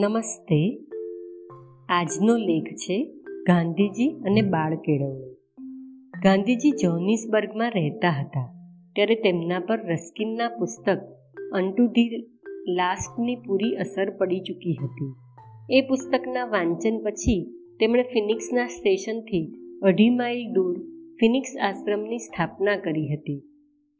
નમસ્તે. આજનો લેખ છે ગાંધીજી અને બાળ કેળવણી. ગાંધીજી જોનિસબર્ગમાં રહેતા હતા. ત્યારે તેમના પર રસ્કિનના પુસ્તક અન્ટુ ધી લાસ્ટની પૂરી અસર પડી ચૂકી હતી એ પુસ્તકના વાંચન પછી તેમણે ફિનિક્સના સ્ટેશનથી અઢી માઇલ દૂર ફિનિક્સ આશ્રમની સ્થાપના કરી હતી.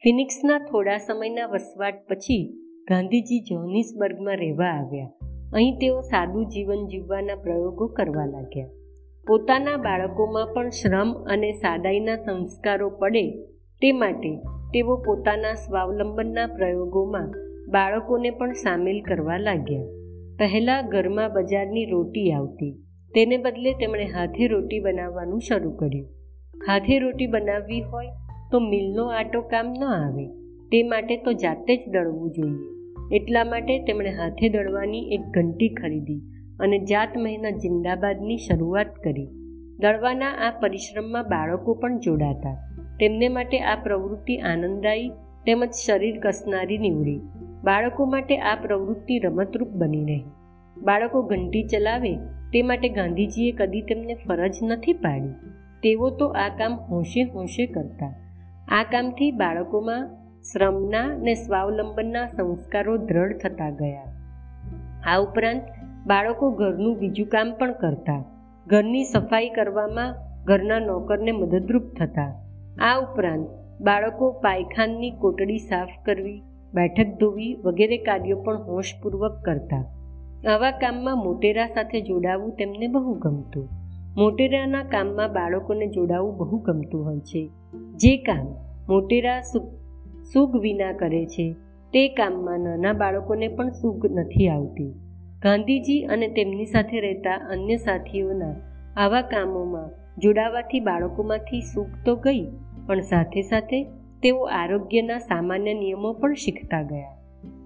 ફિનિક્સના થોડા સમયના વસવાટ પછી ગાંધીજી જોનિસબર્ગમાં રહેવા આવ્યા. અહીં તેઓ સાદું જીવન જીવવાના પ્રયોગો કરવા લાગ્યા. પોતાના બાળકોમાં પણ શ્રમ અને સાદાઈના સંસ્કારો પડે તે માટે તેઓ પોતાના સ્વાવલંબનના પ્રયોગોમાં બાળકોને પણ સામેલ કરવા લાગ્યા. પહેલાં ઘરમાં બજારની રોટી આવતી. તેને બદલે તેમણે હાથે રોટી બનાવવાનું શરૂ કર્યું. હાથે રોટી બનાવવી હોય તો મિલનો આટો કામ ન આવે. તે માટે તો જાતે જ દળવું જોઈએ. એટલા માટે તેમણે હાથે દળવાની એક ઘંટી ખરીદી અને જાત મહિના જિંદાબાદની શરૂઆત કરી. દળવાના આ પરિશ્રમમાં બાળકો પણ જોડાતા. તેમને માટે આ પ્રવૃત્તિ આનંદદાયી તેમજ શરીર કસનારી નીવડી. બાળકો માટે આ પ્રવૃત્તિ રમતરૂપ બની રહી. બાળકો ઘંટી ચલાવે તે માટે ગાંધીજીએ કદી તેમને ફરજ નથી પાડી. તેઓ તો આ કામ હોંશે હોંશે કરતા. આ કામથી બાળકોમાં શ્રમના ને સ્વાવલંબનના સંસ્કારો દ્રઢ થતા ગયા. આ ઉપરાંત બાળકો ઘરનું બીજું કામ પણ કરતા. ઘરની સફાઈ કરવામાં ઘરના નોકરને મદદરૂપ થતા. આ ઉપરાંત બાળકો પાયખાનની કોટડી સાફ કરવી, બેઠક ધોવી વગેરે કાર્યો પણ હોશપૂર્વક કરતા. આવા કામમાં મોટેરા સાથે જોડાવું તેમને બહુ ગમતું. મોટેરાના કામમાં બાળકોને જોડાવું બહુ ગમતું હોય છે. જે કામ મોટેરા સુગ વિના કરે છે. તે કામમાં નાના બાળકોને પણ સુગ નથી આવતી. ગાંધીજી અને તેમની સાથે રહેતા અન્ય સાથીઓના આવા કામોમાં જોડાવાથી બાળકોમાંથી સુખ તો ગઈ, પણ સાથે સાથે તેઓ આરોગ્યના સામાન્ય નિયમો પણ શીખતા ગયા.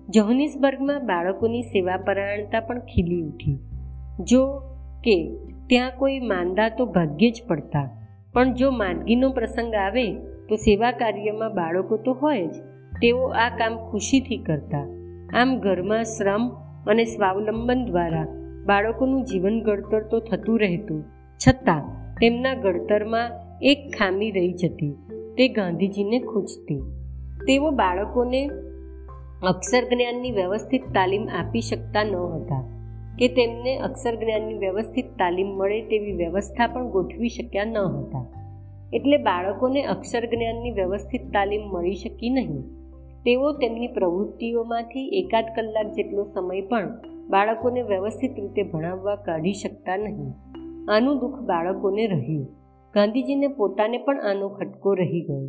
જોહનિસબર્ગમાં બાળકોની સેવાપરાયણતા પણ ખીલી ઉઠી. જો કે, ત્યાં કોઈ માંદા તો ભાગ્યે જ પડતા. પણ જો માંદગીનો પ્રસંગ આવે તો સેવા કાર્યમાં બાળકો તો હોય જ. તેઓ આ કામ ખુશીથી કરતા. આમ ઘરમાં શ્રમ અને સ્વાવલંબન દ્વારા બાળકોનું જીવન ઘડતર તો થતું રહેતું. છતાં તેમના ઘડતરમાં એક ખામી રહી જતી. તે ગાંધીજીને ખૂંચતી. તેઓ બાળકોને અક્ષર જ્ઞાનની વ્યવસ્થિત તાલીમ આપી શકતા ન હતા. કે તેમને અક્ષર જ્ઞાનની વ્યવસ્થિત તાલીમ મળે તેવી વ્યવસ્થા પણ ગોઠવી શક્યા ન હતા. એટલે બાળકોને અક્ષર જ્ઞાનની વ્યવસ્થિત તાલીમ મળી શકી નહીં. તેઓ તેમની પ્રવૃત્તિઓમાંથી એકાદ કલાક જેટલો સમય પણ બાળકોને વ્યવસ્થિત રીતે ભણાવવા કાઢી શકતા નહીં. આનું દુઃખ બાળકોને રહ્યું. ગાંધીજીને પોતાને પણ આનો ખટકો રહી ગયો.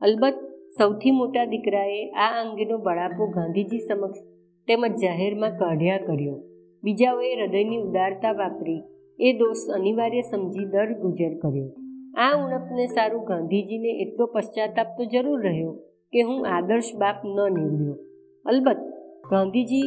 અલબત્ત, સૌથી મોટા દીકરાએ આ અંગેનો બળાપો ગાંધીજી સમક્ષ તેમજ જાહેરમાં કાઢ્યા કર્યો. બીજાઓએ હૃદયની ઉદારતા વાપરી, એ દોષ અનિવાર્ય સમજી દર ગુજર કર્યો. આ ઉણપને સારું ગાંધીજીને એટલો પશ્ચાતાપ તો જરૂર રહ્યો કે હું આદર્શ બાપ ન નીવડ્યો. અલબત્ત, ગાંધીજી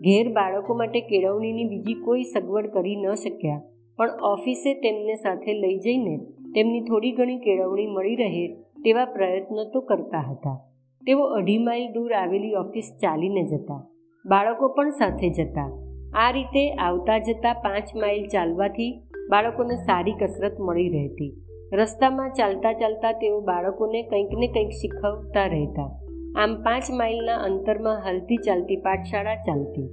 ઘેર બાળકો માટે કેળવણીની બીજી કોઈ સગવડ કરી ન શક્યા. પણ ઓફિસે તેમને સાથે લઈ જઈને તેમની થોડી ઘણી કેળવણી મળી રહે તેવા પ્રયત્નો તો કરતા હતા. તેઓ અઢી માઇલ દૂર આવેલી ઓફિસ ચાલીને જતા. બાળકો પણ સાથે જતા. આ રીતે આવતા જતા પાંચ માઇલ ચાલવાથી બાળકોને સારી કસરત મળી રહેતી. રસ્તામાં ચાલતા ચાલતા તેઓ બાળકોને કંઈક ને કંઈક શીખવતા રહેતા. આમ પાંચ માઇલના અંતરમાં હલતી ચાલતી, પાઠશાળા ચાલતી.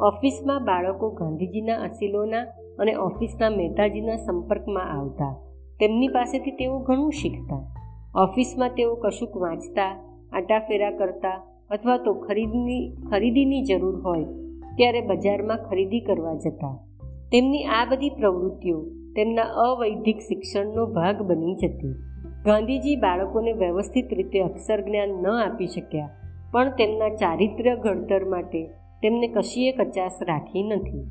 ઓફિસમાં બાળકો ગાંધીજીના અસીલોના અને ઓફિસના મહેતાજીના સંપર્કમાં આવતા. તેમની પાસેથી તેઓ ઘણું શીખતા. ઓફિસમાં તેઓ કશુંક વાંચતા, આટાફેરા કરતા અથવા તો ખરીદની, ખરીદીની જરૂર હોય, ત્યારે બજારમાં ખરીદી કરવા જતા. તેમની આ બધી પ્રવૃત્તિઓ તેમના અવૈધિક શિક્ષણનો ભાગ બની જતી. ગાંધીજી બાળકોને વ્યવસ્થિત રીતે અક્ષર જ્ઞાન ન આપી શક્યા, પણ તેમના ચારિત્ર્ય ઘડતર માટે તેમને કશીએ કચાશ રાખી નથી.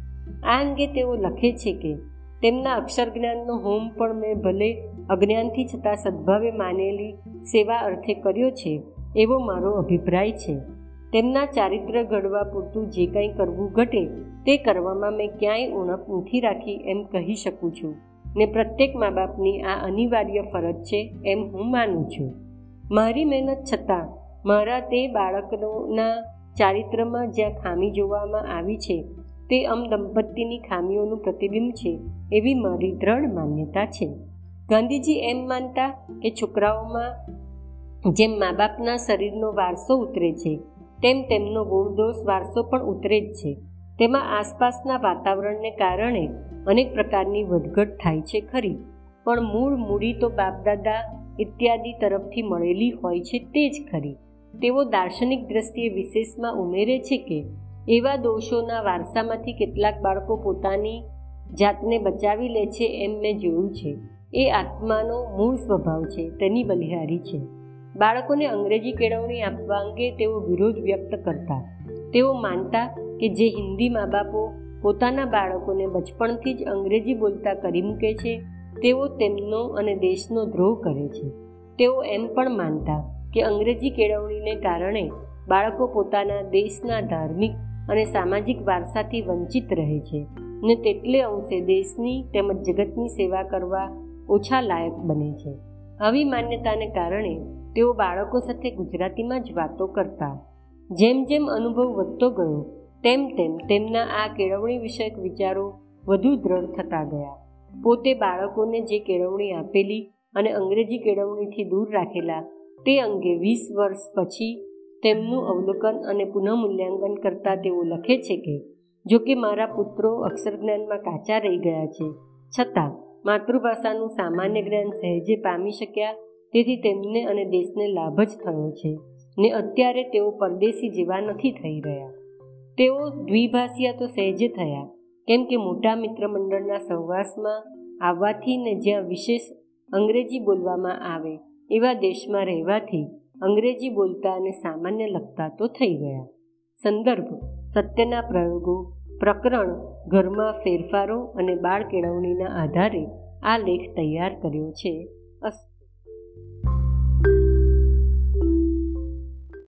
આ અંગે તેઓ લખે છે કે, તેમના અક્ષર જ્ઞાનનો હોમ પણ મેં ભલે અજ્ઞાનથી છતાં સદભાવે માનેલી સેવા અર્થે કર્યો છે, એવો મારો અભિપ્રાય છે. તેમના ચારિત્ર્ય ઘડવા પૂરતું જે કંઈ કરવું ઘટે, તે કરવામાં મેં ક્યાંય ઉણપ નથી રાખી એમ કહી શકું છું. ને પ્રત્યેક મા બાપની આ અનિવાર્ય ફરજ છે એમ હું માનું છું. મારી મહેનત છતાં, મારા તે બાળકોના ચારિત્રમાં જ્યાં ખામી જોવામાં આવી છે, તે અમ દંપતીની ખામીઓનું પ્રતિબિંબ છે એવી મારી દ્રઢ માન્યતા છે. ગાંધીજી એમ માનતા કે છોકરાઓમાં જેમ મા બાપના શરીરનો વારસો ઉતરે છે તેમ તેમનો ગુણદોષ વારસો પણ ઉતરે જ છે. તેમાં આસપાસના વાતાવરણને કારણે અનેક પ્રકારની વધઘટ થાય છે ખરી. પણ મૂળ મૂડી તો બાપદાદા ઇત્યાદિ તરફથી મળેલી હોય છે તે જ ખરી. તેઓ દાર્શનિક દ્રષ્ટિએ વિશેષમાં ઉમેરે છે કે, એવા દોષોના વારસામાંથી કેટલાક બાળકો પોતાની જાતને બચાવી લે છે એમ મેં જોયું છે. એ આત્માનો મૂળ સ્વભાવ છે, તેની બલિહારી છે. બાળકોને અંગ્રેજી કેળવણી આપવા અંગે તેઓ વિરોધ વ્યક્ત કરતા. તેઓ માનતા કે જે હિન્દી મા બાપો પોતાના બાળકોને બચપણથી જ અંગ્રેજી બોલતા કરી મૂકે છે, તેઓ તેમનો અને દેશનો દ્રોહ કરે છે. તેઓ એમ પણ માનતા કે અંગ્રેજી કેળવણીને કારણે બાળકો પોતાના દેશના ધાર્મિક અને સામાજિક વારસાથી વંચિત રહે છે ને તેટલે અંશે દેશની તેમજ જગતની સેવા કરવા ઓછા લાયક બને છે. આવી માન્યતાને કારણે તેઓ બાળકો સાથે ગુજરાતીમાં જ વાતો કરતા. જેમ જેમ અનુભવ વધતો ગયો, તેમ તેમ તેમના આ કેળવણી વિષયક વિચારો વધુ દ્રઢ થતા ગયા. પોતે બાળકોને જે કેળવણી આપેલી અને અંગ્રેજી કેળવણીથી દૂર રાખેલા, તે અંગે વીસ વર્ષ પછી તેમનું અવલોકન અને પુનઃમૂલ્યાંકન કરતાં તેઓ લખે છે કે જો કે મારા પુત્રો અક્ષરજ્ઞાનમાં કાચા રહી ગયા છે. છતાં, માતૃભાષાનું સામાન્ય જ્ઞાન સહેજે પામી શક્યા તેથી તેમને અને દેશને લાભ જ થયો છે. ને અત્યારે તેઓ પરદેશી જેવા નથી થઈ રહ્યા. તેઓ દ્વિભાષીયા તો સહેજે થયા, કેમ કે મોટા મિત્ર મંડળના સહવાસમાં આવવાથી ને જ્યાં વિશેષ અંગ્રેજી બોલવામાં આવે, એવા દેશમાં રહેવાથી અંગ્રેજી બોલતા અને સામાન્ય લખતા તો થઈ ગયા. સંદર્ભ, સત્યના પ્રયોગો, પ્રકરણ, ઘરમાં ફેરફારો અને બાળ કેળવણીના આધારે આ લેખ તૈયાર કર્યો છે. અસ્તુ